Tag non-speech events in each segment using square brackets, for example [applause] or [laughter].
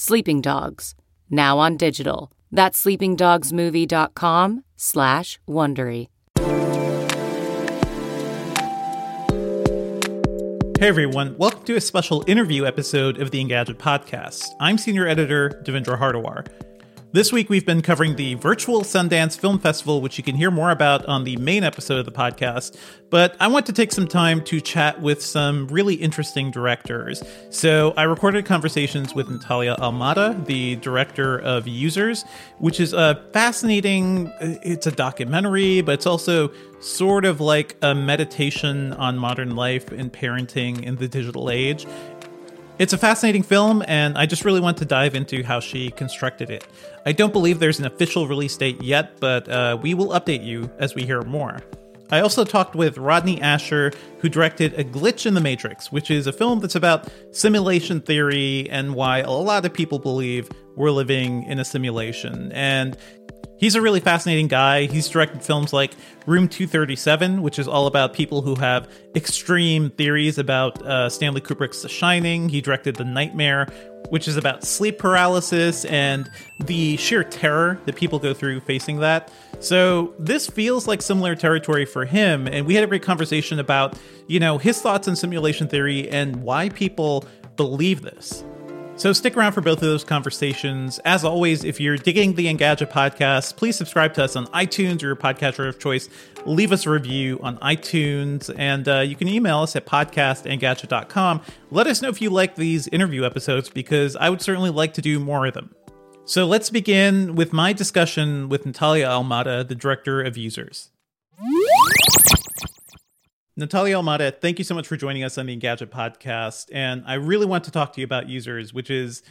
Sleeping Dogs, now on digital. That's sleepingdogsmovie.com slash Wondery. Hey everyone, welcome to a special interview episode of the Engadget podcast. I'm senior editor Devindra Hardawar. This week, we've been covering the virtual Sundance Film Festival, which you can hear more about on the main episode of the podcast. But I want to take some time to chat with some really interesting directors. So I recorded conversations with Natalia Almada, the director of Users, which is a fascinating, it's a documentary, but it's also sort of like a meditation on modern life and parenting in the digital age. It's a fascinating film, and I just really want to dive into how she constructed it. I don't believe there's an official release date yet, but uh, we will update you as we hear more. I also talked with Rodney Ascher, who directed A Glitch in the Matrix, which is a film that's about simulation theory and why a lot of people believe we're living in a simulation. And He's a really fascinating guy. He's directed films like Room 237, which is all about people who have extreme theories about uh, Stanley Kubrick's The Shining. He directed The Nightmare, which is about sleep paralysis and the sheer terror that people go through facing that. So this feels like similar territory for him. And we had a great conversation about, you know, his thoughts on simulation theory and why people believe this. So stick around for both of those conversations. As always, if you're digging the Engadget podcast, please subscribe to us on iTunes or your podcatcher of choice. Leave us a review on iTunes, and uh, you can email us at podcastengadget.com. Let us know if you like these interview episodes because I would certainly like to do more of them. So let's begin with my discussion with Natalia Almada, the director of Users. Natalia Almada, thank you so much for joining us on the Engadget podcast. And I really want to talk to you about Users, which is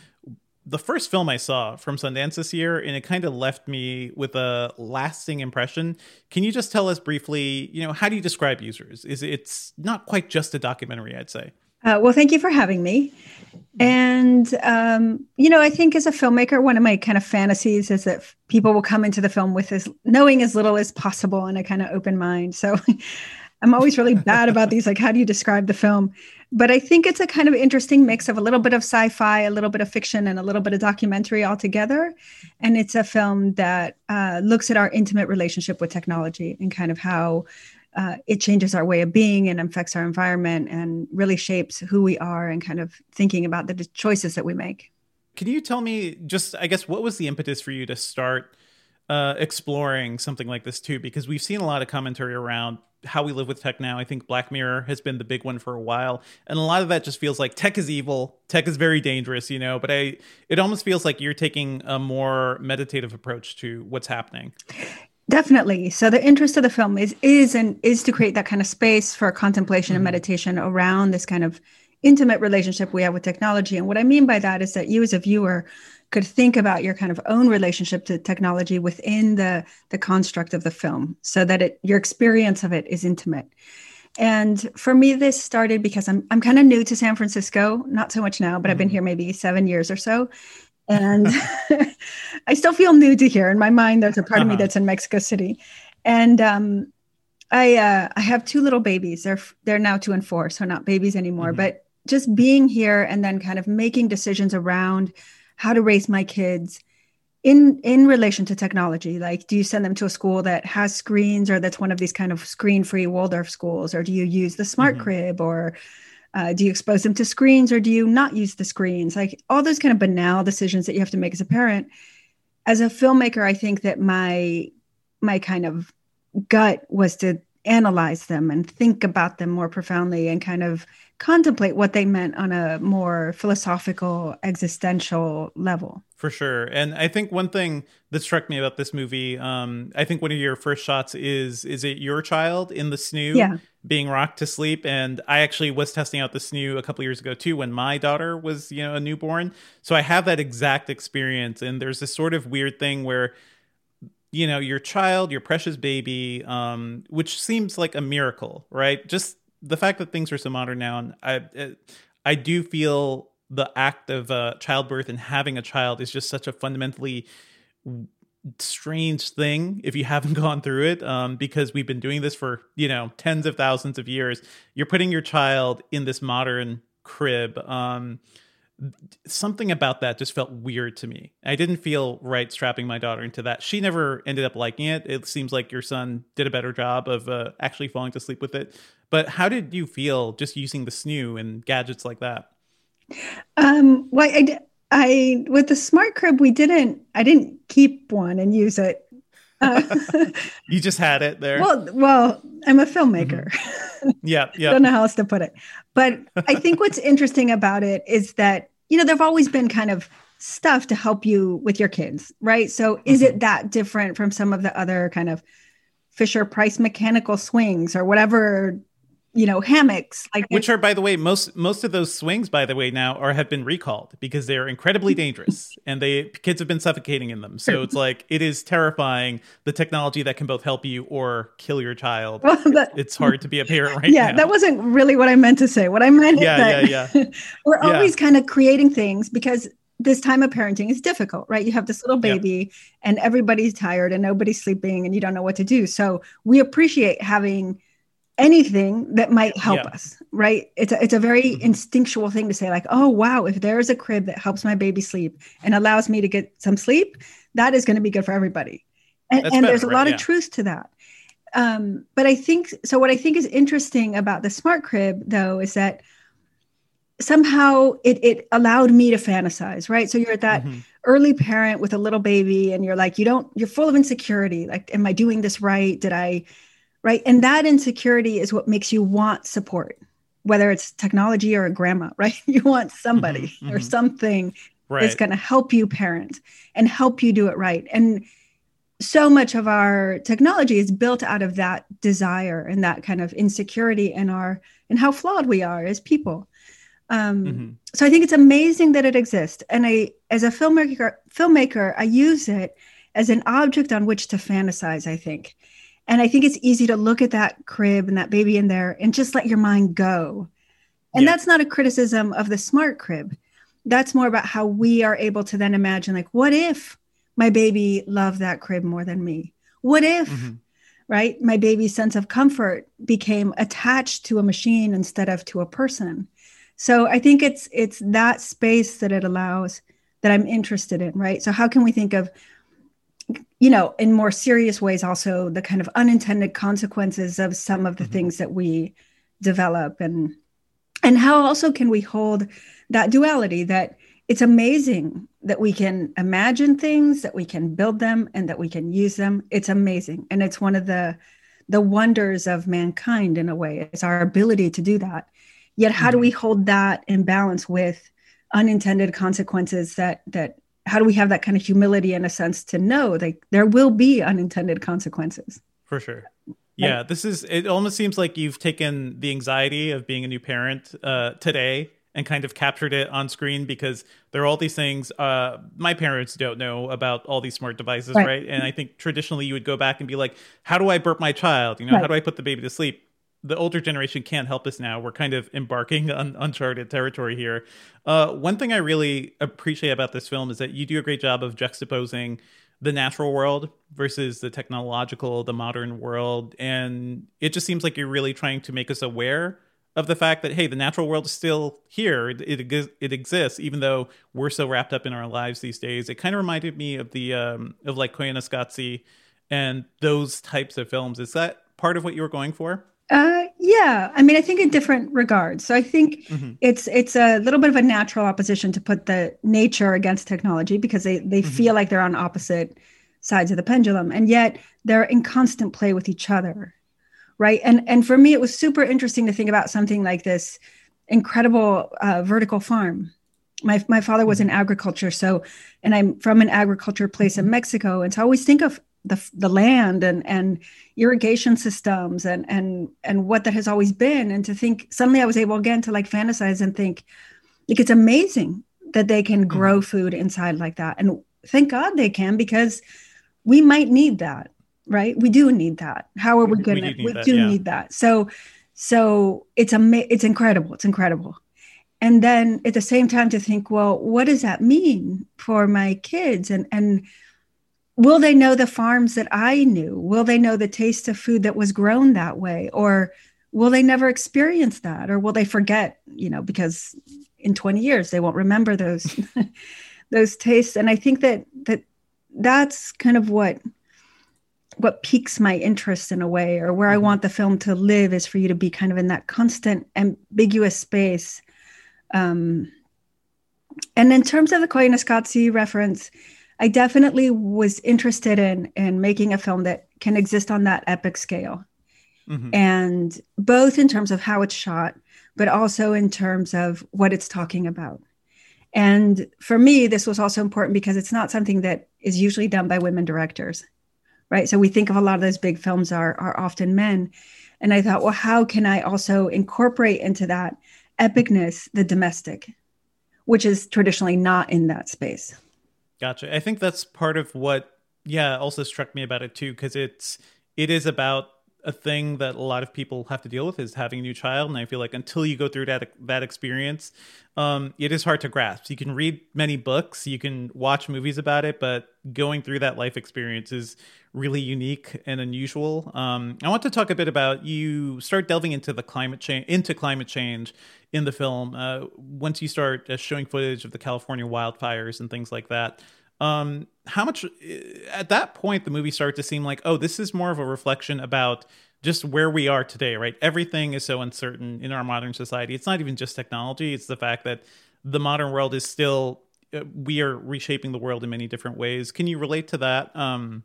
the first film I saw from Sundance this year, and it kind of left me with a lasting impression. Can you just tell us briefly, you know, how do you describe Users? Is it's not quite just a documentary, I'd say. Uh, well, thank you for having me. And, um, you know, I think as a filmmaker, one of my kind of fantasies is that people will come into the film with as knowing as little as possible and a kind of open mind. So [laughs] I'm always really bad about these. Like, how do you describe the film? But I think it's a kind of interesting mix of a little bit of sci fi, a little bit of fiction, and a little bit of documentary all together. And it's a film that uh, looks at our intimate relationship with technology and kind of how uh, it changes our way of being and affects our environment and really shapes who we are and kind of thinking about the choices that we make. Can you tell me just, I guess, what was the impetus for you to start uh, exploring something like this too? Because we've seen a lot of commentary around how we live with tech now. I think Black Mirror has been the big one for a while, and a lot of that just feels like tech is evil, tech is very dangerous, you know. But I, it almost feels like you're taking a more meditative approach to what's happening. Definitely. So the interest of the film is is and is to create that kind of space for contemplation mm-hmm. and meditation around this kind of intimate relationship we have with technology. And what I mean by that is that you as a viewer could think about your kind of own relationship to technology within the the construct of the film so that it your experience of it is intimate and for me this started because i'm, I'm kind of new to san francisco not so much now but mm-hmm. i've been mm-hmm. here maybe seven years or so [laughs] and [laughs] i still feel new to here in my mind there's a part uh-huh. of me uh-huh. that's in mexico city and um, i uh, i have two little babies they're they're now two and four so not babies anymore mm-hmm. but just being here and then kind of making decisions around how to raise my kids in in relation to technology. Like do you send them to a school that has screens or that's one of these kind of screen free waldorf schools? Or do you use the smart mm-hmm. crib? Or uh, do you expose them to screens? Or do you not use the screens? Like all those kind of banal decisions that you have to make as a parent. As a filmmaker i think that my my kind of gut was to analyze them and think about them more profoundly and kind of contemplate what they meant on a more philosophical, existential level. For sure. And I think one thing that struck me about this movie, um, I think one of your first shots is is it your child in the snoo yeah. being rocked to sleep? And I actually was testing out the snoo a couple years ago too when my daughter was, you know, a newborn. So I have that exact experience. And there's this sort of weird thing where you know your child your precious baby um which seems like a miracle right? Just the fact that things are so modern now and i i do feel the act of uh, childbirth and having a child is just such a fundamentally strange thing if you [laughs] haven't gone through it um, because we've been doing this for you know tens of thousands of years. You're putting your child in this modern crib um, something about that just felt weird to me. I didn't feel right strapping my daughter into that. She never ended up liking it. It seems like your son did a better job of uh, actually falling to sleep with it. But how did you feel just using the snoo and gadgets like that? Um, well, I, I with the smart crib, we didn't. I didn't keep one and use it. [laughs] Uh, [laughs] you just had it there. Well, well, I'm a filmmaker. Mm-hmm. Yeah, [laughs] yeah. Don't know how else to put it. But I think what's [laughs] interesting about it is that you know there've always been kind of stuff to help you with your kids, right? So is mm-hmm. it that different from some of the other kind of Fisher Price mechanical swings or whatever you know hammocks like which are by the way most most of those swings by the way now are have been recalled because they're incredibly mm-hmm. dangerous and they kids have been suffocating in them so it's like it is terrifying the technology that can both help you or kill your child well, that, it's hard to be a parent [laughs] right yeah now. that wasn't really what i meant to say what i meant yeah, that yeah yeah [laughs] we're yeah. always kind of creating things because this time of parenting is difficult, right? You have this little baby yep. and everybody's tired and nobody's sleeping and you don't know what to do. So we appreciate having anything that might help yeah. us right it's a, it's a very mm-hmm. instinctual thing to say like oh wow if there's a crib that helps my baby sleep and allows me to get some sleep that is going to be good for everybody and, and better, there's a right? lot yeah. of truth to that um, but i think so what i think is interesting about the smart crib though is that somehow it, it allowed me to fantasize right so you're at that mm-hmm. early parent with a little baby and you're like you don't you're full of insecurity like am i doing this right did i right? And that insecurity is what makes you want support, whether it's technology or a grandma, [laughs] right? You want somebody mm-hmm, or mm-hmm. something right. that's going to help you parent and help you do it right. And so much of our technology is built out of that desire and that kind of insecurity in our and how flawed we are as people. Um, mm-hmm. So I think it's amazing that it exists, and I, as a filmmaker, filmmaker, I use it as an object on which to fantasize. I think, and I think it's easy to look at that crib and that baby in there and just let your mind go. And yeah. that's not a criticism of the smart crib. That's more about how we are able to then imagine, like, what if my baby loved that crib more than me? What if, mm-hmm. right, my baby's sense of comfort became attached to a machine instead of to a person? So I think it's it's that space that it allows that I'm interested in, right? So how can we think of you know, in more serious ways, also the kind of unintended consequences of some of the mm-hmm. things that we develop and and how also can we hold that duality that it's amazing that we can imagine things that we can build them and that we can use them it's amazing and it's one of the the wonders of mankind in a way it's our ability to do that yet how mm-hmm. do we hold that in balance with unintended consequences that that how do we have that kind of humility in a sense to know that there will be unintended consequences for sure yeah this is it almost seems like you've taken the anxiety of being a new parent uh, today and kind of captured it on screen because there are all these things uh, my parents don't know about all these smart devices right. right. and i think traditionally you would go back and be like how do i burp my child you know right. how do i put the baby to sleep the older generation can't help us now. We're kind of embarking on uncharted territory here. Uh, one thing I really appreciate about this film is that you do a great job of juxtaposing the natural world versus the technological, the modern world. And it just seems like you're really trying to make us aware of the fact that, hey, the natural world is still here. It, it, it exists, even though we're so wrapped up in our lives these days. It kind of reminded me of the, um, of like Koyaanisqatsi and those types of films. Is that part of what you were going for? Uh, yeah, I mean, I think in different regards. So I think mm-hmm. it's it's a little bit of a natural opposition to put the nature against technology because they they mm-hmm. feel like they're on opposite sides of the pendulum, and yet they're in constant play with each other, right and and for me it was super interesting to think about something like this incredible uh, vertical farm my my father was in mm-hmm. agriculture so and i'm from an agriculture place in mexico and so i always think of the, the land and and irrigation systems and and and what that has always been. And to think suddenly i was able again to like fantasize and think like it's amazing that they can grow mm-hmm. food inside like that. And thank god they can because we might need that right? We do need that. How are we going to we, do, we do yeah. need that. So so it's ama- it's incredible it's incredible. And then at the same time to think well what does that mean for my kids? And and will they know the farms that i knew? Will they know the taste of food that was grown that way? Or will they never experience that? Or will they forget you know because in 20 years they won't remember those [laughs] those tastes. And i think that that that's kind of what what piques my interest in a way or where i mm-hmm. want the film to live is for you to be kind of in that constant ambiguous space. Um, and in terms of the Koyaanisqatsi reference, I definitely was interested in in making a film that can exist on that epic scale. Mm-hmm. And both in terms of how it's shot, but also in terms of what it's talking about. And for me, this was also important because it's not something that is usually done by women directors, right? So we think of a lot of those big films are, are often men. And I thought, well, how can I also incorporate into that epicness the domestic, which is traditionally not in that space. Gotcha. I think that's part of what, yeah, also struck me about it too, because it's it is about a thing that a lot of people have to deal with is having a new child and i feel like until you go through that that experience um, it is hard to grasp. You can read many books you can watch movies about it but going through that life experience is really unique and unusual. Um, i want to talk a bit about you start delving into the climate change into climate change in the film. Uh, once you start uh, showing footage of the california wildfires and things like that um how much at that point the movie started to seem like oh this is more of a reflection about just where we are today right? Everything is so uncertain in our modern society. It's not even just technology. It's the fact that the modern world is still uh, we are reshaping the world in many different ways. Can you relate to that? Um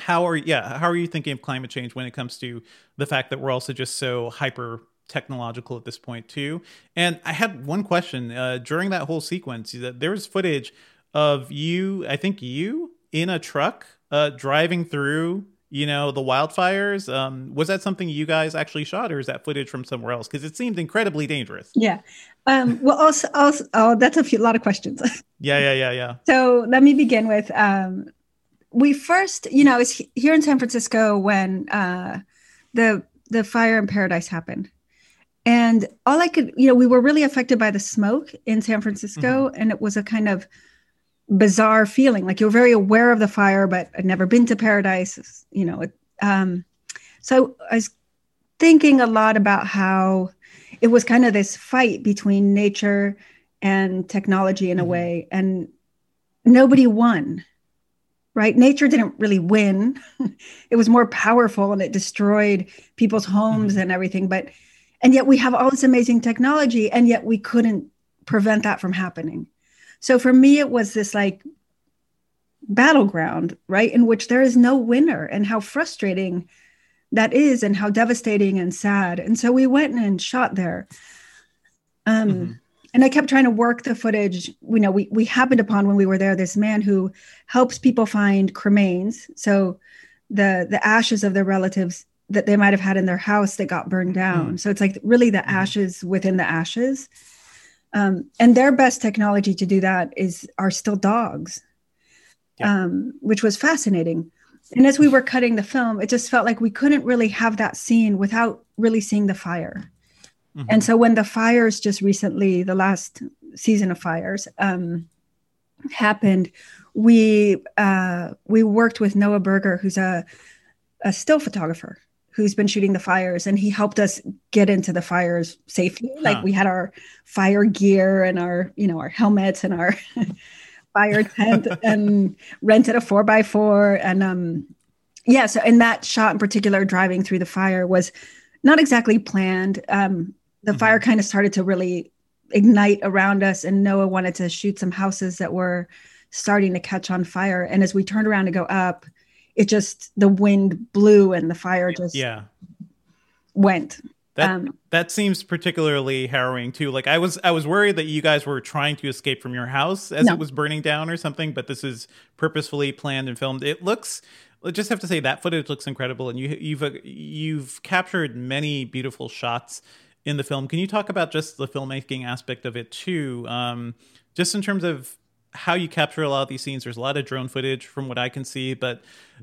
how are yeah how are you thinking of climate change when it comes to the fact that we're also just so hyper technological at this point too? And i had one question uh, during that whole sequence there was footage of you, I think you in a truck uh, driving through, you know, the wildfires. Um, was that something you guys actually shot, or is that footage from somewhere else? Because it seemed incredibly dangerous. Yeah. Um, well, also, also, oh, that's a few, lot of questions. [laughs] yeah, yeah, yeah, yeah. So let me begin with. Um, we first, you know, it's here in San Francisco when uh, the the fire in Paradise happened. And all I could, you know, we were really affected by the smoke in San Francisco. Mm-hmm. And it was a kind of bizarre feeling like you're very aware of the fire but i'd never been to paradise you know um, so i was thinking a lot about how it was kind of this fight between nature and technology in mm-hmm. a way and nobody won right nature didn't really win [laughs] it was more powerful and it destroyed people's homes mm-hmm. and everything but and yet we have all this amazing technology and yet we couldn't prevent that from happening so for me, it was this like battleground, right, in which there is no winner, and how frustrating that is, and how devastating and sad. And so we went and shot there. Um, mm-hmm. And I kept trying to work the footage. You know, we we happened upon when we were there this man who helps people find cremains, so the the ashes of their relatives that they might have had in their house that got burned down. Mm. So it's like really the mm-hmm. ashes within the ashes. Um, and their best technology to do that is are still dogs, yeah. um, which was fascinating. And as we were cutting the film, it just felt like we couldn't really have that scene without really seeing the fire. Mm-hmm. And so when the fires just recently, the last season of fires, um, happened, we uh, we worked with Noah Berger, who's a a still photographer, who's been shooting the fires and he helped us get into the fires safely huh. like we had our fire gear and our you know our helmets and our [laughs] fire tent [laughs] and rented a four by four and um yeah so in that shot in particular driving through the fire was not exactly planned um the mm-hmm. fire kind of started to really ignite around us and noah wanted to shoot some houses that were starting to catch on fire and as we turned around to go up it just the wind blew and the fire just yeah went. That um, that seems particularly harrowing too. Like I was I was worried that you guys were trying to escape from your house as no. it was burning down or something, but this is purposefully planned and filmed. It looks I just have to say that footage looks incredible, and you you've uh, you've captured many beautiful shots in the film. Can you talk about just the filmmaking aspect of it too? Um, just in terms of how you capture a lot of these scenes. There's a lot of drone footage from what I can see, but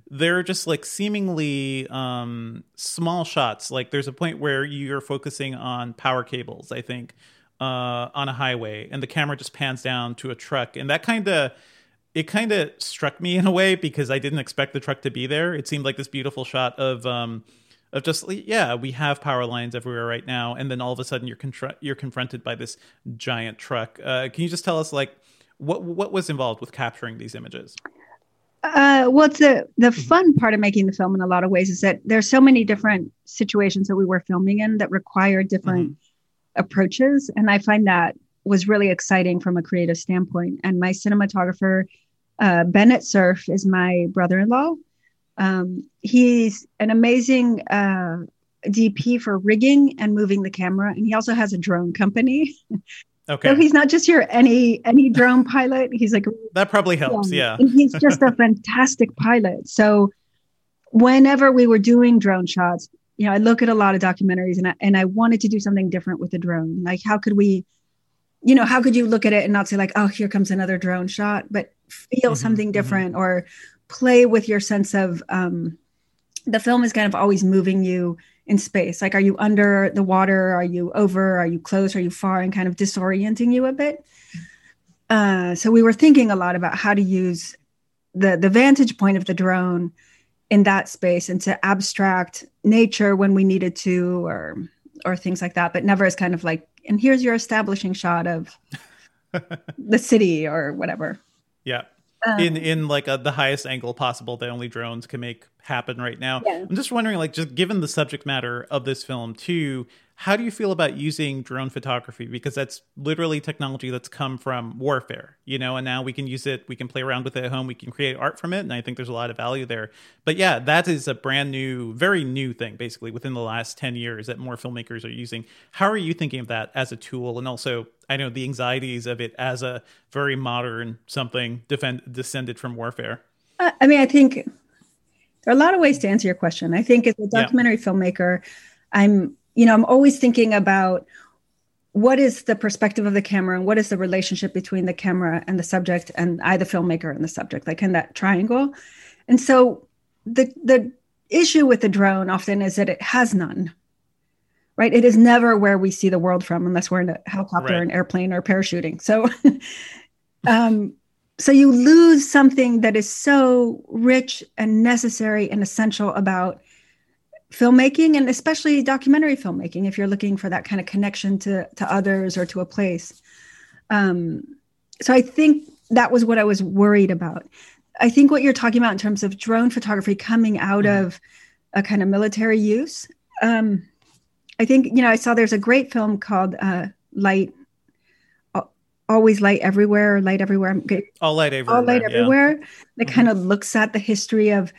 they're just like seemingly um, small shots. Like there's a point where you're focusing on power cables, I think, uh, on a highway, and the camera just pans down to a truck, and that kind of it kind of struck me in a way because I didn't expect the truck to be there. It seemed like this beautiful shot of um, of just yeah, we have power lines everywhere right now, and then all of a sudden you're you're confronted by this giant truck. Uh, can you just tell us like what what was involved with capturing these images? Uh, well, it's the the mm-hmm. fun part of making the film in a lot of ways is that there's so many different situations that we were filming in that require different mm-hmm. approaches, and I find that was really exciting from a creative standpoint. And my cinematographer, uh, Bennett Cerf, is my brother-in-law. Um, he's an amazing uh, DP for rigging and moving the camera, and he also has a drone company. [laughs] Okay. So he's not just your any any drone pilot. He's like that probably helps. Yeah. And he's just a fantastic pilot. So whenever we were doing drone shots, you know, I look at a lot of documentaries and I, and I wanted to do something different with the drone. Like how could we, you know, how could you look at it and not say like, oh, here comes another drone shot, but feel mm-hmm, something mm-hmm. different mm-hmm. or play with your sense of um the film is kind of always moving you in space? Like, are you under the water? Are you over? Are you close? Are you far? And kind of disorienting you a bit. Uh, so we were thinking a lot about how to use the the vantage point of the drone in that space and to abstract nature when we needed to, or or things like that, but never as kind of like, and here's your establishing shot of [laughs] the city or whatever. Yeah. Um, in in like a, the highest angle possible that only drones can make happen right now. Yeah. I'm just wondering, like, just given the subject matter of this film, too, how do you feel about using drone photography? Because that's literally technology that's come from warfare, you know, and now we can use it, we can play around with it at home, we can create art from it, and I think there's a lot of value there. But yeah, that is a brand new, very new thing, basically, within the last 10 years that more filmmakers are using. How are you thinking of that as a tool? And also, I know the anxieties of it as a very modern something defend, descended from warfare. Uh, I mean, I think there are a lot of ways to answer your question. I think as a documentary yeah. filmmaker, I'm, you know, I'm always thinking about what is the perspective of the camera and what is the relationship between the camera and the subject and I, the filmmaker, and the subject, like in that triangle. And so the the issue with the drone often is that it has none. Right. It is never where we see the world from unless we're in a helicopter, right. an airplane, or parachuting. So [laughs] um so you lose something that is so rich and necessary and essential about filmmaking and especially documentary filmmaking if you're looking for that kind of connection to to others or to a place um, so i think that was what i was worried about i think what you're talking about in terms of drone photography coming out mm-hmm. of a kind of military use um, i think you know i saw there's a great film called uh, light always light everywhere, light everywhere. All light everywhere. All light everywhere. Yeah. That mm-hmm. kind of looks at the history of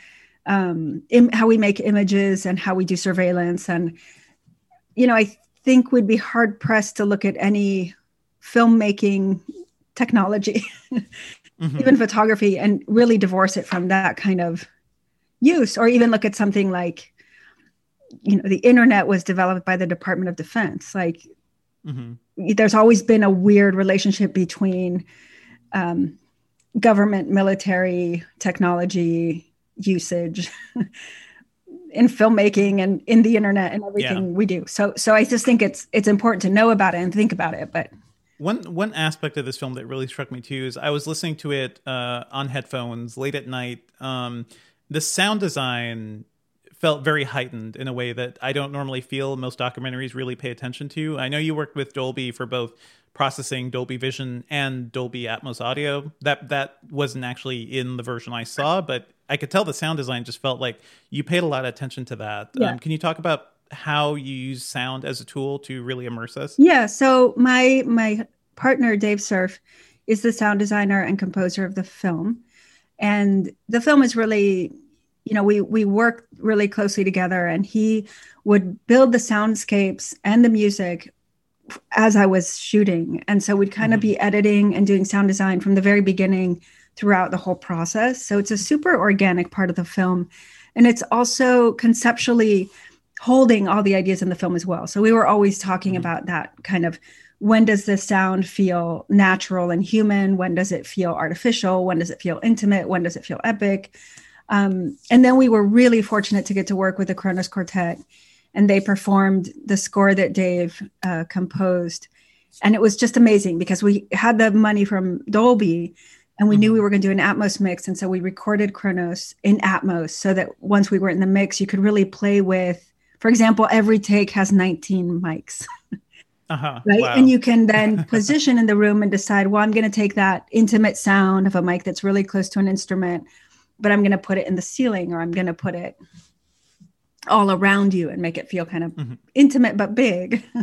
um, Im- how we make images and how we do surveillance. And, you know, I think we'd be hard pressed to look at any filmmaking technology, [laughs] mm-hmm. even photography, and really divorce it from that kind of use, or even look at something like, you know, the internet was developed by the Department of Defense. Like, mm-hmm there's always been a weird relationship between um, government, military, technology usage [laughs] in filmmaking and in the internet and everything yeah. we do. So, so I just think it's it's important to know about it and think about it. But one one aspect of this film that really struck me too is I was listening to it uh, on headphones late at night. Um, the sound design felt very heightened in a way that I don't normally feel most documentaries really pay attention to. I know you worked with Dolby for both processing Dolby Vision and Dolby Atmos audio. That that wasn't actually in the version I saw, but I could tell the sound design just felt like you paid a lot of attention to that. Yeah. Um, can you talk about how you use sound as a tool to really immerse us? Yeah. So my my partner Dave Cerf is the sound designer and composer of the film, and the film is really you know, we we work really closely together, and he would build the soundscapes and the music as I was shooting, and so we'd kind of mm-hmm. be editing and doing sound design from the very beginning throughout the whole process. So it's a super organic part of the film, and it's also conceptually holding all the ideas in the film as well. So we were always talking mm-hmm. about that kind of when does the sound feel natural and human? When does it feel artificial? When does it feel intimate? When does it feel epic? Um, and then we were really fortunate to get to work with the Kronos Quartet, and they performed the score that Dave uh, composed. And it was just amazing because we had the money from Dolby and we mm-hmm. knew we were going to do an Atmos mix. And so we recorded Kronos in Atmos so that once we were in the mix, you could really play with, for example, every take has 19 mics. Uh-huh. [laughs] Right. Wow. And you can then [laughs] position in the room and decide, well, I'm going to take that intimate sound of a mic that's really close to an instrument but I'm going to put it in the ceiling or I'm going to put it all around you and make it feel kind of mm-hmm. intimate but big. [laughs]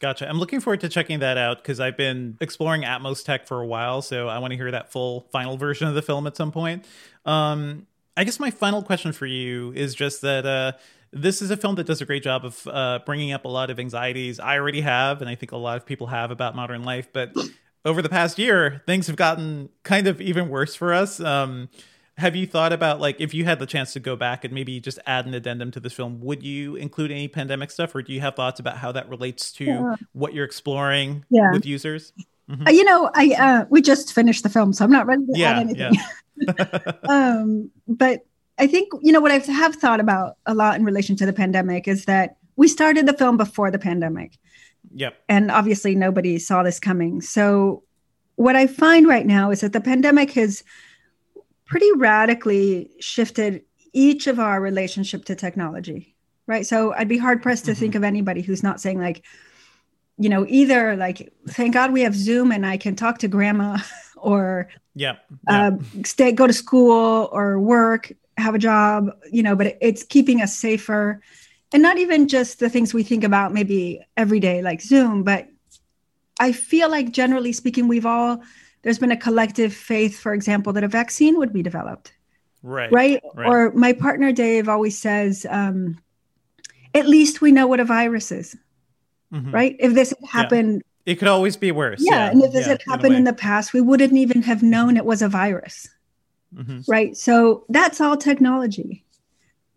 Gotcha. I'm looking forward to checking that out because I've been exploring Atmos tech for a while, so I want to hear that full final version of the film at some point. Um, I guess my final question for you is just that uh, this is a film that does a great job of uh, bringing up a lot of anxieties I already have, and I think a lot of people have about modern life. But over the past year, things have gotten kind of even worse for us. Um, have you thought about like if you had the chance to go back and maybe just add an addendum to this film would you include any pandemic stuff or do you have thoughts about how that relates to yeah. what you're exploring yeah. with users mm-hmm. uh, you know i uh, we just finished the film so i'm not ready to yeah, add anything yeah. [laughs] um, but i think you know what i have thought about a lot in relation to the pandemic is that we started the film before the pandemic yep and obviously nobody saw this coming so what i find right now is that the pandemic has pretty radically shifted each of our relationship to technology right so i'd be hard pressed to mm-hmm. think of anybody who's not saying like you know either like thank god we have zoom and i can talk to grandma [laughs] or yeah, yeah. Uh, stay go to school or work have a job you know but it, it's keeping us safer and not even just the things we think about maybe every day like zoom but i feel like generally speaking we've all there's been a collective faith, for example, that a vaccine would be developed. Right. Right. right. Or my partner Dave always says, um, at least we know what a virus is. Mm-hmm. Right. If this had happened, yeah. it could always be worse. Yeah. yeah. And if this yeah, had happened in the past, we wouldn't even have known it was a virus. Mm-hmm. Right. So that's all technology.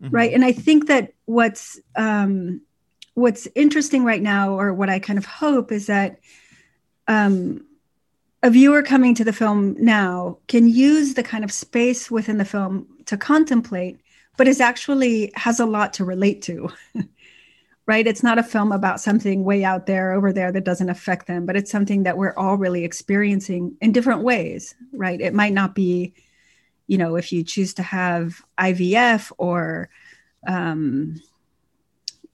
Mm-hmm. Right. And I think that what's um, what's interesting right now, or what I kind of hope, is that um, a viewer coming to the film now can use the kind of space within the film to contemplate but is actually has a lot to relate to [laughs] right? It's not a film about something way out there over there that doesn't affect them but it's something that we're all really experiencing in different ways right? It might not be you know if you choose to have ivf or um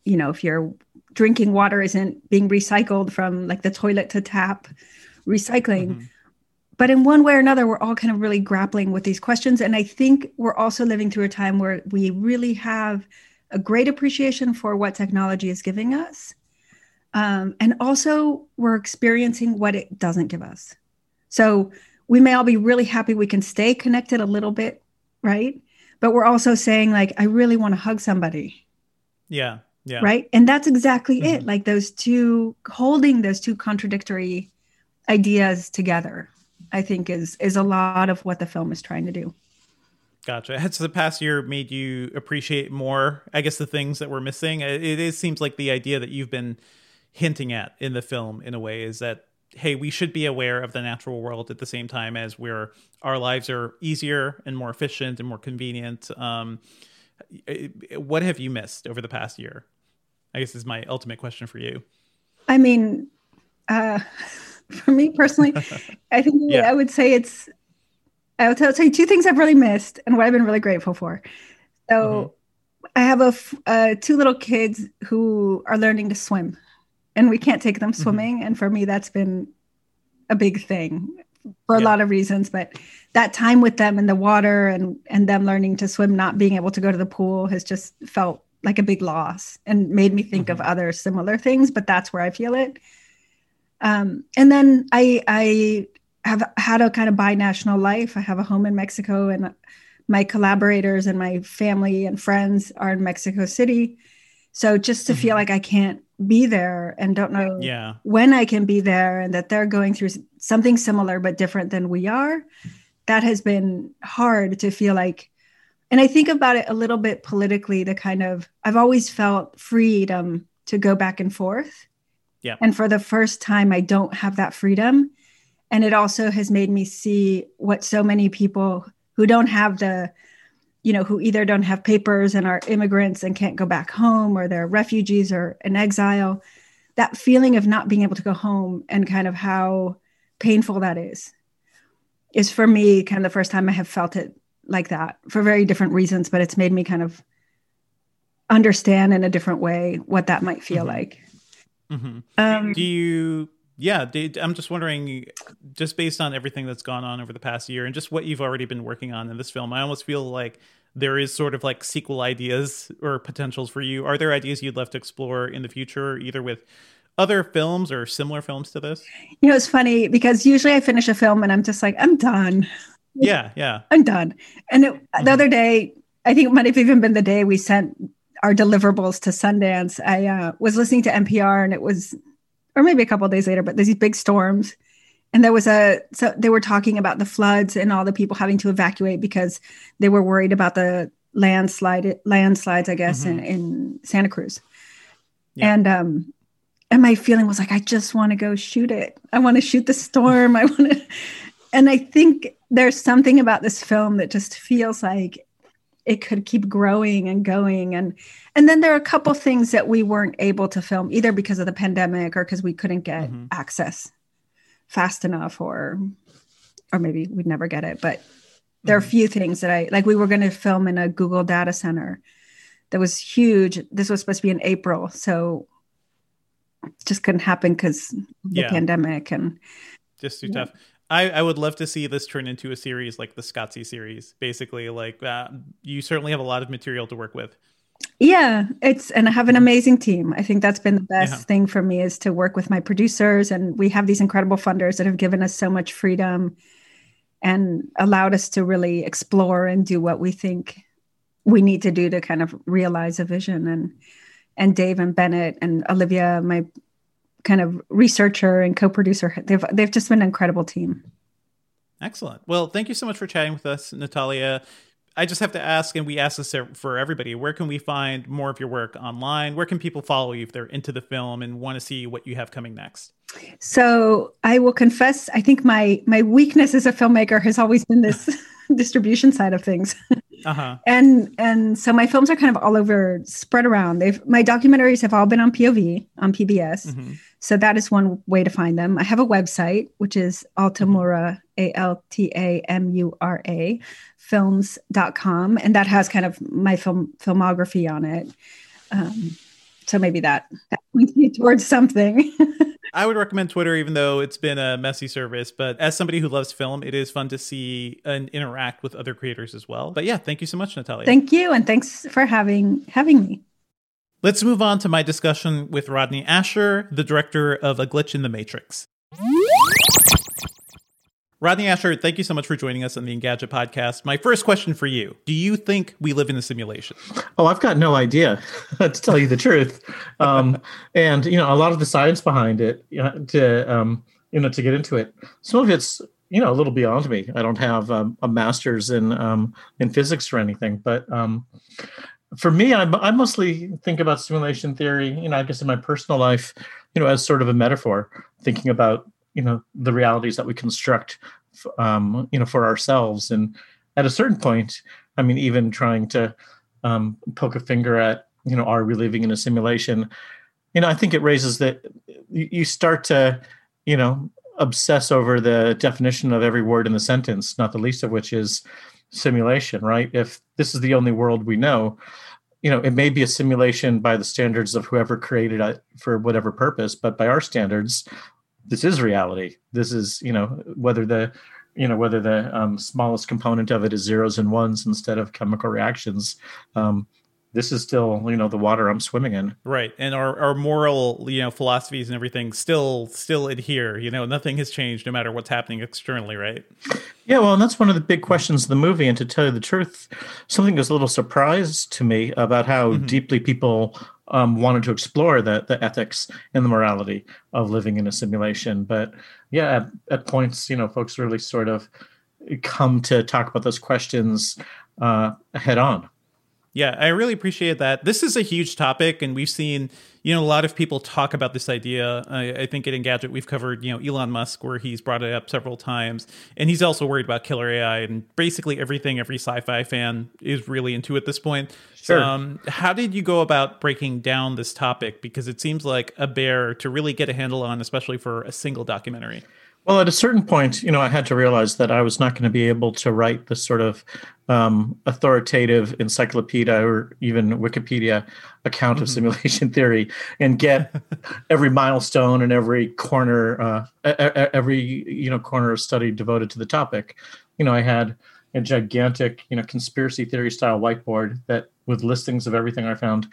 you know if your drinking water isn't being recycled from like the toilet to tap recycling. Mm-hmm. But in one way or another, we're all kind of really grappling with these questions. And I think we're also living through a time where we really have a great appreciation for what technology is giving us. Um, and also, we're experiencing what it doesn't give us. So we may all be really happy we can stay connected a little bit, right? But we're also saying, like, I really want to hug somebody. Yeah. Yeah. Right. And that's exactly mm-hmm. it. Like those two holding those two contradictory ideas together i think is is a lot of what the film is trying to do Gotcha. Has the past year made you appreciate more, I guess, the things that we're missing? It, it seems like the idea that you've been hinting at in the film, in a way, is that hey, we should be aware of the natural world at the same time as where our lives are easier and more efficient and more convenient. Um, what have you missed over the past year? I guess is my ultimate question for you. I mean, uh, [laughs] [laughs] for me personally, [laughs] I think yeah. I would say it's. I would tell, you two things I've really missed and what I've been really grateful for. So, mm-hmm. I have a uh, two little kids who are learning to swim, and we can't take them mm-hmm. swimming. Mm-hmm. And for me, that's been a big thing for a yeah. lot of reasons. But that time with them in the water and and them learning to swim, not being able to go to the pool, has just felt like a big loss and made me think mm-hmm. of other similar things. But that's where I feel it. Um, and then I I have had a kind of binational life. I have a home in Mexico, and my collaborators and my family and friends are in Mexico City. So just to mm-hmm. feel like I can't be there and don't know yeah. when I can be there and that they're going through something similar but different than we are, that has been hard to feel like. And I think about it a little bit politically The kind of, I've always felt freedom to go back and forth. Yeah. And for the first time, I don't have that freedom. And it also has made me see what so many people who don't have the you know who either don't have papers and are immigrants and can't go back home or they're refugees or in exile that feeling of not being able to go home and kind of how painful that is is for me kind of the first time i have felt it like that for very different reasons but it's made me kind of understand in a different way what that might feel mm-hmm. like mm-hmm. um, do you yeah, I'm just wondering, just based on everything that's gone on over the past year and just what you've already been working on in this film, I almost feel like there is sort of like sequel ideas or potentials for you. Are there ideas you'd love to explore in the future, either with other films or similar films to this? You know, it's funny because usually I finish a film and I'm just like, I'm done. Yeah, yeah. I'm done. And it, mm-hmm. the other day, I think it might have even been the day we sent our deliverables to Sundance. I uh, was listening to NPR and it was or maybe a couple days later, but there's these big storms. And there was a, so they were talking about the floods and all the people having to evacuate because they were worried about the landslide, landslides, I guess, mm-hmm. in, in Santa Cruz. Yeah. And, um, and my feeling was like, I just want to go shoot it. I want to shoot the storm. [laughs] I want to, and I think there's something about this film that just feels like it could keep growing and going and and then there are a couple things that we weren't able to film either because of the pandemic or because we couldn't get mm-hmm. access fast enough or or maybe we'd never get it but there mm-hmm. are a few things that i like we were going to film in a google data center that was huge this was supposed to be in april so it just couldn't happen because the yeah. pandemic and just too yeah. tough I, I would love to see this turn into a series like the Qatsi series. Basically, like uh, you certainly have a lot of material to work with. Yeah, it's and I have an amazing team. I think that's been the best yeah. thing for me is to work with my producers, and we have these incredible funders that have given us so much freedom and allowed us to really explore and do what we think we need to do to kind of realize a vision. And and Dave and Bennett and Olivia, my kind of researcher and co-producer. They've they've just been an incredible team. Excellent. Well, thank you so much for chatting with us, Natalia. I just have to ask, and we ask this er, for everybody: Where can we find more of your work online? Where can people follow you if they're into the film and want to see what you have coming next? So I will confess, I think my my weakness as a filmmaker has always been this [laughs] [laughs] distribution side of things. Uh-huh. [laughs] and and so my films are kind of all over, spread around. They've my documentaries have all been on POV on PBS. Mm-hmm. So that is one way to find them. I have a website, which is Altamura, A L T A M U R A, films.com. And that has kind of my film filmography on it. Um, so maybe that, that points you towards something. [laughs] I would recommend Twitter, even though it's been a messy service. But as somebody who loves film, it is fun to see and interact with other creators as well. But yeah, thank you so much, Natalia. Thank you, and thanks for having having me. Let's move on to my discussion with Rodney Ascher, the director of A Glitch in the Matrix. Rodney Ascher, thank you so much for joining us on the Engadget podcast. My first question for you Do you think we live in a simulation? Oh, I've got no idea, [laughs] to tell you the truth. Um, [laughs] and, you know, a lot of the science behind it, you know, to, um, you know, to get into it, some of it's, you know, a little beyond me. I don't have um, a master's in um, in physics or anything, but um, for me, I, I mostly think about simulation theory, you know, I guess in my personal life, you know, as sort of a metaphor, thinking about, you know, the realities that we construct, um, you know, for ourselves. And at a certain point, I mean, even trying to um, poke a finger at, you know, are we living in a simulation? You know, I think it raises that you start to, you know, obsess over the definition of every word in the sentence, not the least of which is simulation, right? If this is the only world we know, you know, it may be a simulation by the standards of whoever created it for whatever purpose, but by our standards, this is reality. This is, you know, whether the, you know, whether the um, smallest component of it is zeros and ones instead of chemical reactions. Um, this is still you know the water i'm swimming in. Right. And our, our moral you know philosophies and everything still still adhere you know nothing has changed no matter what's happening externally right? Yeah well and that's one of the big questions of the movie. And to tell you the truth something was a little surprised to me about how mm-hmm. deeply people um, wanted to explore the, the ethics and the morality of living in a simulation. But yeah at, at points you know folks really sort of come to talk about those questions uh, head on yeah, I really appreciate that. This is a huge topic, and we've seen, you know, a lot of people talk about this idea. I, I, think at Engadget we've covered, you know, Elon Musk, where he's brought it up several times, and he's also worried about killer AI, and basically everything every sci-fi fan is really into at this point. Sure. Um, how did you go about breaking down this topic? Because it seems like a bear to really get a handle on, especially for a single documentary. Well, at a certain point, you know, I had to realize that I was not going to be able to write the sort of um, authoritative encyclopedia or even Wikipedia account mm-hmm. of simulation [laughs] theory and get every milestone and every corner, uh, every you know corner of study devoted to the topic. You know, I had a gigantic, you know, conspiracy theory style whiteboard that with listings of everything I found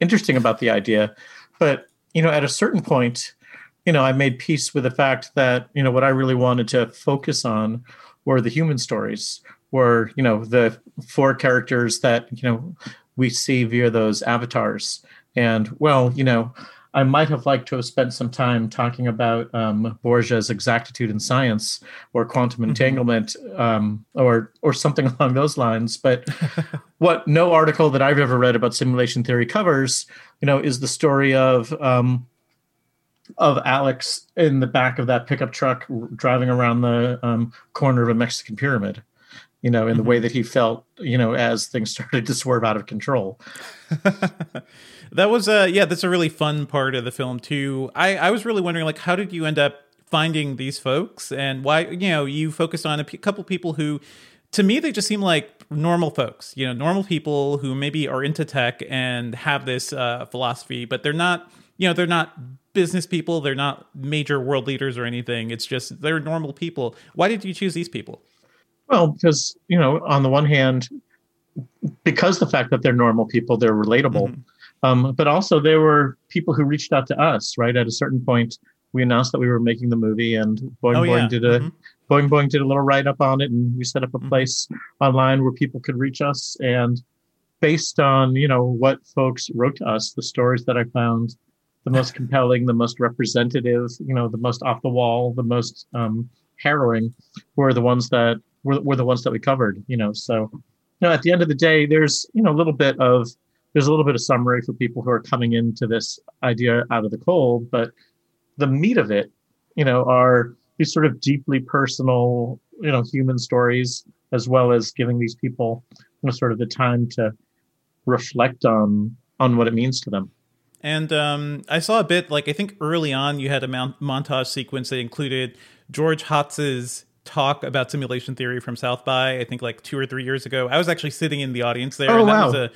interesting about the idea, but you know, at a certain point you know, I made peace with the fact that, you know, what I really wanted to focus on were the human stories, were, you know, the four characters that, you know, we see via those avatars. And well, you know, I might have liked to have spent some time talking about um, Borges's exactitude in science or quantum mm-hmm. entanglement um, or or something [laughs] along those lines. But [laughs] what no article that I've ever read about simulation theory covers, you know, is the story of um, of Alex in the back of that pickup truck driving around the um, corner of a Mexican pyramid, you know, in mm-hmm. the way that he felt, you know, as things [laughs] started to swerve out of control. [laughs] that was a, yeah, that's a really fun part of the film too. I, I was really wondering, like, how did you end up finding these folks and why, you know, you focused on a p- couple people who, to me, they just seem like normal folks, you know, normal people who maybe are into tech and have this uh, philosophy, but they're not, you know, they're not business people. They're not major world leaders or anything. It's just they're normal people. Why did you choose these people? Well, because you know, on the one hand, because the fact that they're normal people, they're relatable. Mm-hmm. Um, but also, they were people who reached out to us. Right at a certain point, we announced that we were making the movie, and Boing oh, Boing yeah. did a mm-hmm. Boing Boing did a little write up on it, and we set up a mm-hmm. place online where people could reach us. And based on you know what folks wrote to us, the stories that I found the most compelling, the most representative, you know, the most off the wall, the most um, harrowing were the ones that were, were the ones that we covered, you know. So, you know, at the end of the day, there's, you know, a little bit of, there's a little bit of summary for people who are coming into this idea out of the cold, but the meat of it, you know, are these sort of deeply personal, you know, human stories, as well as giving these people, you know, sort of the time to reflect on on what it means to them. And um, I saw a bit, like, I think early on you had a mount- montage sequence that included George Hotz's talk about simulation theory from South by, I think like two or three years ago. I was actually sitting in the audience there. Oh, and that wow. Was a,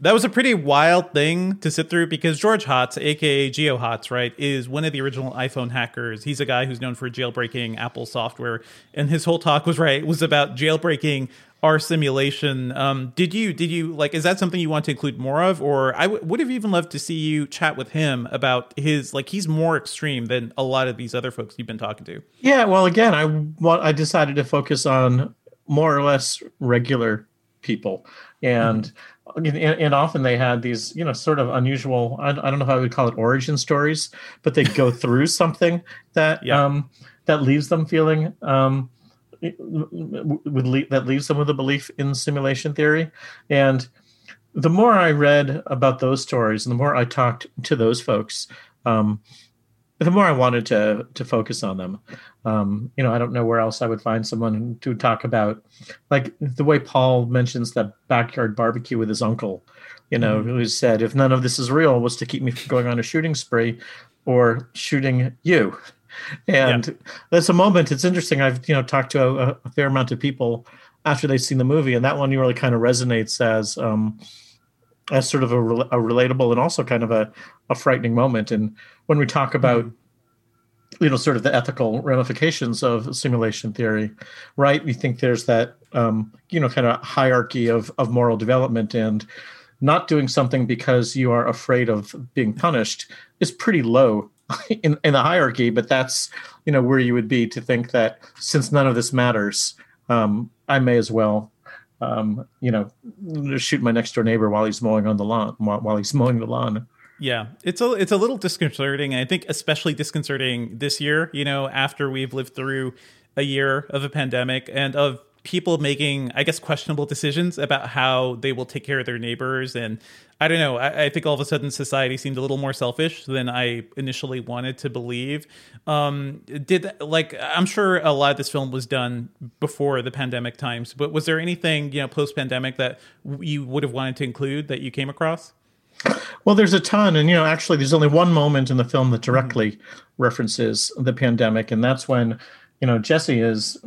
that was a pretty wild thing to sit through because George Hotz, aka Geo Hotz, right, is one of the original iPhone hackers. He's a guy who's known for jailbreaking Apple software, and his whole talk was right was about jailbreaking our simulation. Um, did you did you like is that something you want to include more of, or I w- would have even loved to see you chat with him about his like he's more extreme than a lot of these other folks you've been talking to. Yeah, well, again, I want I decided to focus on more or less regular people and. Mm-hmm. And, and, often they had these, you know, sort of unusual. I, I, don't know if I would call it origin stories, but they go [laughs] through something that yeah. um, that leaves them feeling um, would lead, that leaves them with a belief in simulation theory. And the more I read about those stories and the more I talked to those folks, um, the more I wanted to to focus on them. Um, you know, I don't know where else I would find someone to talk about, like the way Paul mentions that backyard barbecue with his uncle. You know, mm-hmm. who said, "If none of this is real, was to keep me from going on a shooting spree, or shooting you." And yeah. that's a moment. It's interesting. I've you know talked to a, a, fair amount of people after they've seen the movie, and that one really kind of resonates as um, as sort of a, a, relatable and also kind of a, a frightening moment. And when we talk about mm-hmm. you know sort of the ethical ramifications of simulation theory, right? We think there's that um, you know kind of hierarchy of of moral development and not doing something because you are afraid of being punished is pretty low [laughs] in, in the hierarchy. But that's you know where you would be to think that since none of this matters, um, I may as well um, you know shoot my next door neighbor while he's mowing on the lawn while, he's mowing the lawn. Yeah, it's a it's a little disconcerting. I think especially disconcerting this year. You know, after we've lived through a year of a pandemic and of people making, I guess, questionable decisions about how they will take care of their neighbors. And I don't know, I, I think all of a sudden society seemed a little more selfish than I initially wanted to believe. Um, did like I'm sure a lot of this film was done before the pandemic times, but was there anything you know post pandemic that you would have wanted to include that you came across? Well, there's a ton, and you know, actually, there's only one moment in the film that directly mm-hmm. references the pandemic, and that's when you know Jesse is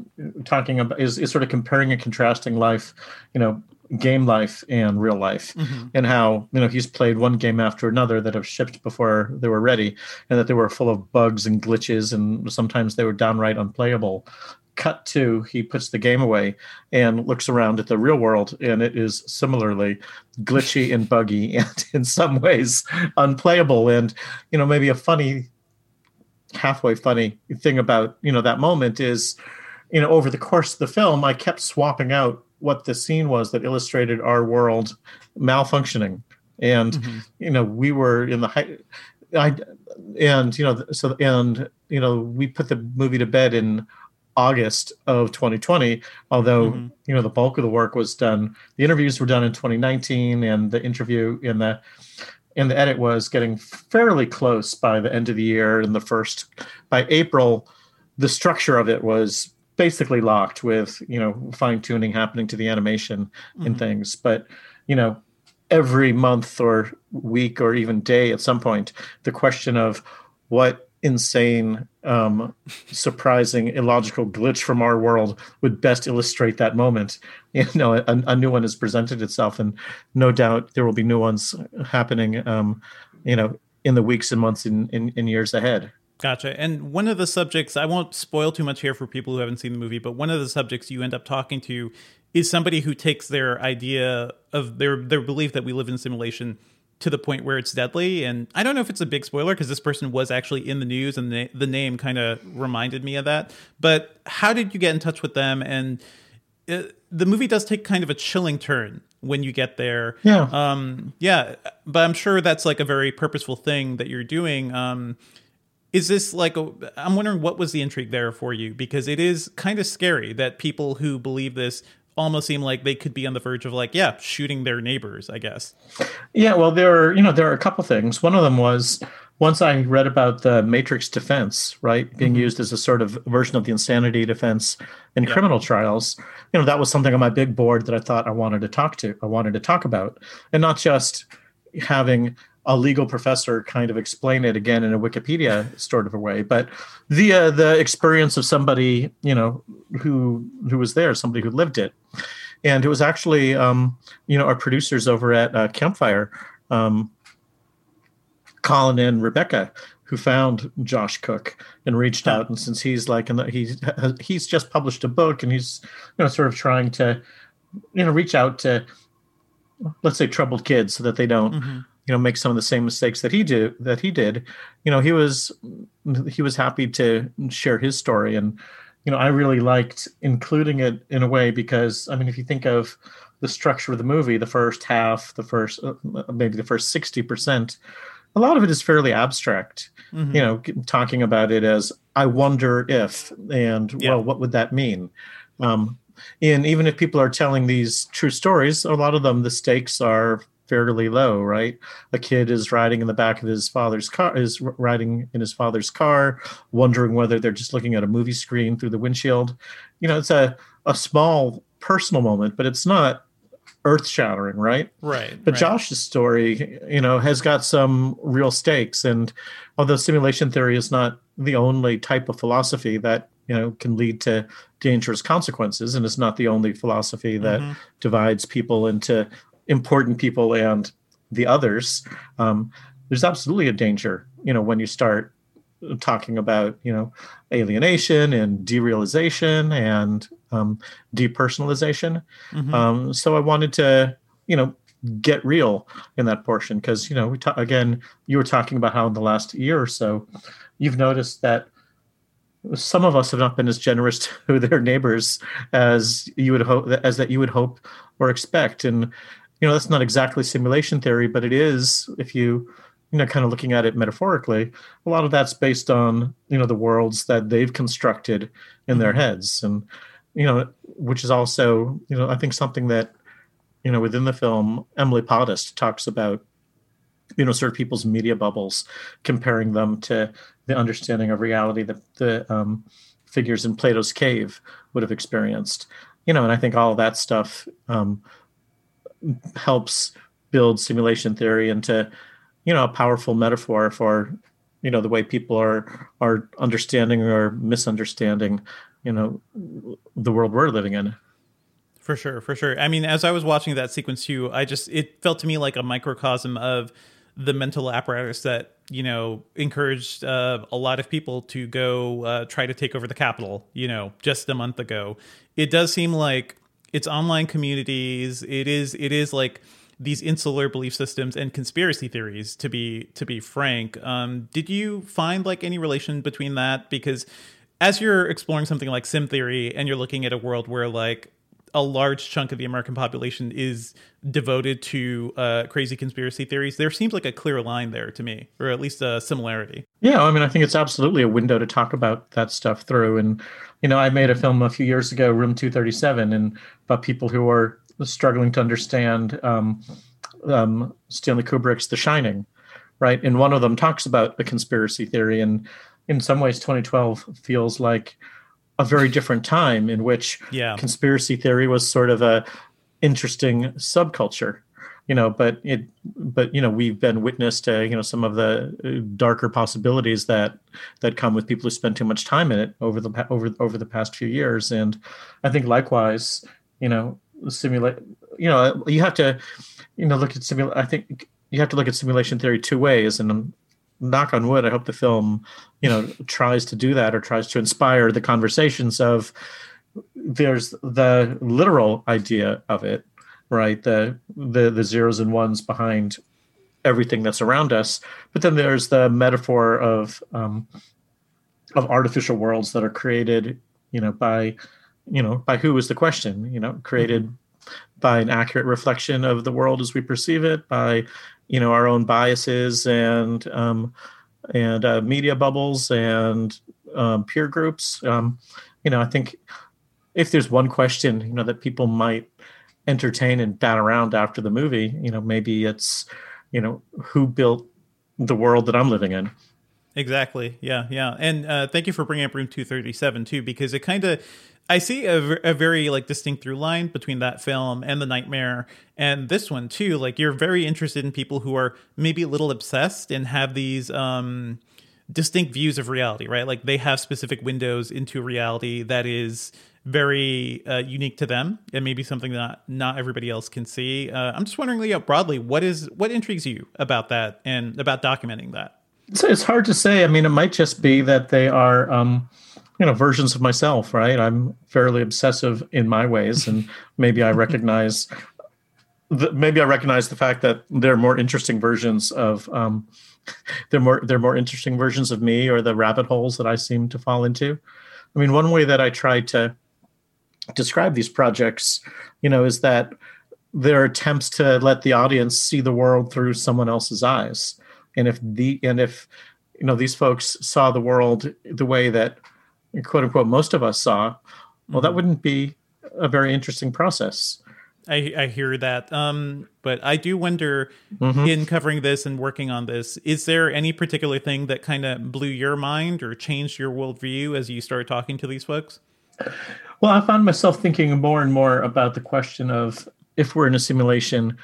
talking about is, is sort of comparing and contrasting life, you know, game life and real life, mm-hmm. and how you know he's played one game after another that have shipped before they were ready, and that they were full of bugs and glitches, and sometimes they were downright unplayable. Cut to he puts the game away and looks around at the real world and it is similarly glitchy and buggy [laughs] and in some ways unplayable. And you know maybe a funny halfway funny thing about you know that moment is you know over the course of the film i kept swapping out what the scene was that illustrated our world malfunctioning and mm-hmm. you know we were in the high I and you know so and you know we put the movie to bed in August of 2020. Although mm-hmm. you know the bulk of the work was done, the interviews were done in 2019, and the interview in the in the edit was getting fairly close by the end of the year. And the first by April, the structure of it was basically locked with you know fine tuning happening to the animation mm-hmm. and things. But you know every month or week or even day at some point the question of what insane, um, surprising, illogical glitch from our world would best illustrate that moment. [laughs] You know, a, a, new one has presented itself, and no doubt there will be new ones happening. Um, you know, in the weeks and months in, in, in years ahead. Gotcha. And one of the subjects, I won't spoil too much here for people who haven't seen the movie, but one of the subjects you end up talking to is somebody who takes their idea of their their belief that we live in simulation to the point where it's deadly. And I don't know if it's a big spoiler because this person was actually in the news and the, the name kind of reminded me of that. But how did you get in touch with them? And it, uh, the movie does take kind of a chilling turn when you get there. Yeah. Um, yeah. But I'm sure that's like a very purposeful thing that you're doing. Um, is this like a, I'm wondering what was the intrigue there for you because it is kind of scary that people who believe this almost seem like they could be on the verge of like yeah shooting their neighbors i guess yeah well there are you know there are a couple things one of them was once i read about the matrix defense right being mm-hmm. used as a sort of version of the insanity defense in yeah. criminal trials you know that was something on my big board that i thought i wanted to talk to i wanted to talk about and not just having a legal professor kind of explain it again in a Wikipedia sort of a way, but the uh, the experience of somebody you know who who was there, somebody who lived it, and it was actually um, you know our producers over at uh, Campfire, um, Colin and Rebecca, who found Josh Cooke and reached out, and since he's like and he's he's just published a book and he's you know sort of trying to you know reach out to let's say troubled kids so that they don't. Mm-hmm you know make some of the same mistakes that he did that he did you know he was he was happy to share his story and you know i really liked including it in a way because i mean if you think of the structure of the movie the first half the first uh, maybe the first 60% a lot of it is fairly abstract mm-hmm. you know talking about it as i wonder if and yeah. well what would that mean um, and even if people are telling these true stories a lot of them the stakes are fairly low, right? A kid is riding in the back of his father's car, is riding in his father's car, wondering whether they're just looking at a movie screen through the windshield. You know, it's a, a small personal moment, but it's not earth shattering, right? Right. But right. Josh's story, you know, has got some real stakes. And although simulation theory is not the only type of philosophy that you know can lead to dangerous consequences and it's not the only philosophy that mm-hmm. divides people into important people and the others, um, there's absolutely a danger, you know, when you start talking about, you know, alienation and derealization and um, depersonalization. Mm-hmm. Um, so I wanted to, you know, get real in that portion because you know we ta- again you were talking about how in the last year or so you've noticed that some of us have not been as generous [laughs] to their neighbors as you would hope as that you would hope or expect and you know that's not exactly simulation theory but it is if you you know kind of looking at it metaphorically a lot of that's based on you know the worlds that they've constructed in their mm-hmm. heads and you know which is also you know i think something that you know within the film Emily Pothast talks about you know sort of people's media bubbles comparing them to the understanding of reality that the um, figures in plato's cave would have experienced you know and i think all of that stuff um, helps build simulation theory into you know a powerful metaphor for you know the way people are are understanding or misunderstanding you know the world we're living in. For sure for sure. I mean as i was watching that sequence too i just it felt to me like a microcosm of the mental apparatus that you know encouraged uh, a lot of people to go uh, try to take over the Capitol you know just a month ago. It does seem like it's online communities it is it is like these insular belief systems and conspiracy theories to be to be frank um, did you find like any relation between that because as you're exploring something like sim theory and you're looking at a world where like a large chunk of the American population is devoted to uh, crazy conspiracy theories, there seems like a clear line there to me, or at least a similarity. Yeah, I mean, I think it's absolutely a window to talk about that stuff through. And, you know, I made a film a few years ago, Room 237, and about people who are struggling to understand um, um, Stanley Kubrick's The Shining, right? And one of them talks about a conspiracy theory. And in some ways, 2012 feels like a very different time in which yeah. conspiracy theory was sort of a interesting subculture you know but it but you know we've been witness to you know some of the uh, darker possibilities that that come with people who spend too much time in it over the over over the past few years. And i think likewise you know simulate you know you have to you know look at simulate i think you have to look at simulation theory two ways. And knock on wood, I hope the film, you know, tries to do that or tries to inspire the conversations of there's the literal idea of it, right? The the the zeros and ones behind everything that's around us, but then there's the metaphor of um, of artificial worlds that are created, you know, by you know by who is the question, you know, created. Mm-hmm. By an accurate reflection of the world as we perceive it, by you know our own biases and um, and uh, media bubbles and um, peer groups. Um, you know, I think if there's one question you know that people might entertain and bat around after the movie, you know, maybe it's you know who built the world that I'm living in. Exactly. Yeah. Yeah. And uh, thank you for bringing up Room 237 too, because it kind of I see a, a very like distinct through line between that film and the Nightmare and this one too. Like you're very interested in people who are maybe a little obsessed and have these um distinct views of reality, right? Like they have specific windows into reality that is very uh, unique to them and maybe something that not everybody else can see. Uh, I'm just wondering, Leo, broadly, what is what intrigues you about that and about documenting that? It's, it's hard to say. I mean, it might just be that they are. Um you know versions of myself right i'm fairly obsessive in my ways and [laughs] maybe i recognize the, maybe i recognize the fact that there are more interesting versions of um [laughs] they're more they're more interesting versions of me or the rabbit holes that i seem to fall into i mean one way that i try to describe these projects you know is that they're attempts to let the audience see the world through someone else's eyes and if the and if you know these folks saw the world the way that quote unquote most of us saw, well, that mm-hmm. wouldn't be a very interesting process. I, I hear that. Um, but I do wonder mm-hmm. in covering this and working on this, is there any particular thing that kind of blew your mind or changed your worldview as you started talking to these folks? Well, I found myself thinking more and more about the question of if we're in a simulation,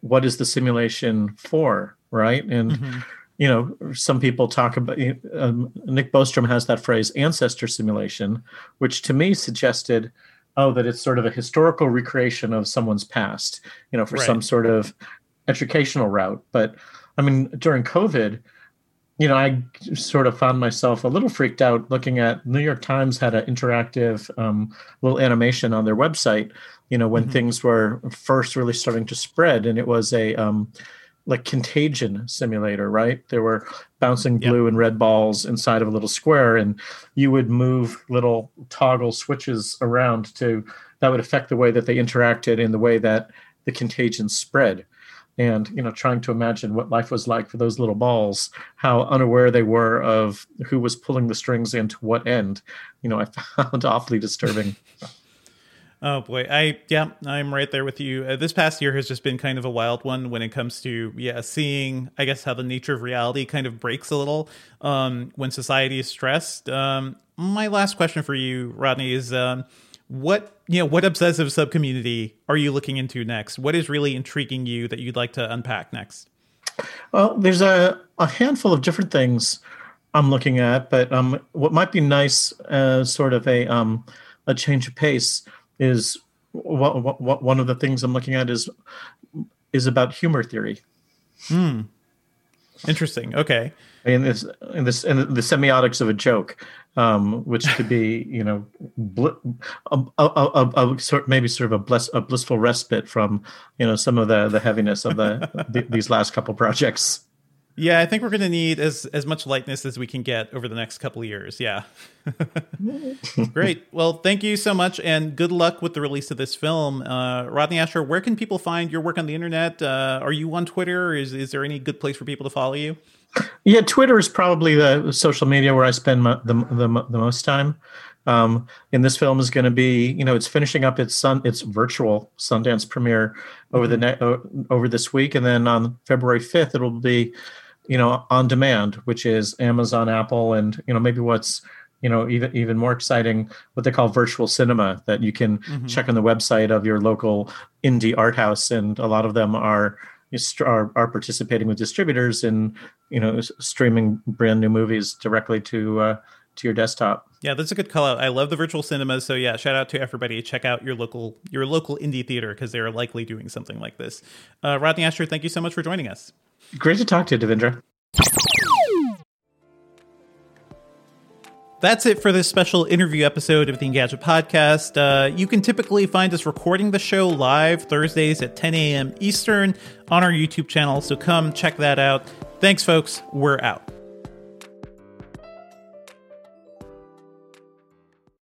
what is the simulation for, right? And mm-hmm you know, some people talk about um, Nick Bostrom has that phrase ancestor simulation, which to me suggested, oh, that it's sort of a historical recreation of someone's past, you know, for right. some sort of educational route. But I mean, during COVID, you know, I sort of found myself a little freaked out looking at New York Times had an interactive um, little animation on their website. You know, when mm-hmm. things were first really starting to spread, and it was a um, like contagion simulator, right? There were bouncing blue yep. and red balls inside of a little square, and you would move little toggle switches around to that would affect the way that they interacted in the way that the contagion spread. And you know, trying to imagine what life was like for those little balls, how unaware they were of who was pulling the strings and to what end, you know, I [laughs] found awfully disturbing. Oh boy, I yeah, I'm right there with you. Uh, this past year has just been kind of a wild one when it comes to yeah, seeing I guess how the nature of reality kind of breaks a little um, when society is stressed. Um, my last question for you, Rodney, is um, what you know what obsessive subcommunity are you looking into next? What is really intriguing you that you'd like to unpack next? Well, there's a, a handful of different things I'm looking at, but um, what might be nice as sort of a um, a change of pace is what, what, one of the things I'm looking at is is about humor theory. Hmm. Interesting. Okay. In this, in this, in the semiotics of a joke, um, which could be, you know, bl- a, a, a, a, sort maybe sort of a, bless, a blissful respite from, you know, some of the the heaviness of the, [laughs] the these last couple projects. Yeah, I think we're going to need as as much lightness as we can get over the next couple of years. Yeah. [laughs] Great. Well, thank you so much, and good luck with the release of this film. Uh, Rodney Ascher, where can people find your work on the internet? Uh, are you on Twitter? Is is there any good place for people to follow you? Yeah, Twitter is probably the social media where I spend my, the, the the most time. Um, and this film is going to be, you know, it's finishing up its sun, its virtual Sundance premiere over mm-hmm. the ne- over this week, and then on February fifth, it'll be you know on demand which is amazon apple and you know maybe what's you know even even more exciting what they call virtual cinema that you can mm-hmm. check on the website of your local indie art house and a lot of them are are, are participating with distributors in you know streaming brand new movies directly to uh, to your desktop. Yeah, that's a good call out. I love the virtual cinemas. So yeah, shout out to everybody. Check out your local your local indie theater because they're likely doing something like this. Uh, Rodney Ascher, thank you so much for joining us. Great to talk to you, Devindra. That's it for this special interview episode of the Engadget podcast. Uh, you can typically find us recording the show live Thursdays at 10 a.m. Eastern on our YouTube channel, so come check that out. Thanks, folks. We're out.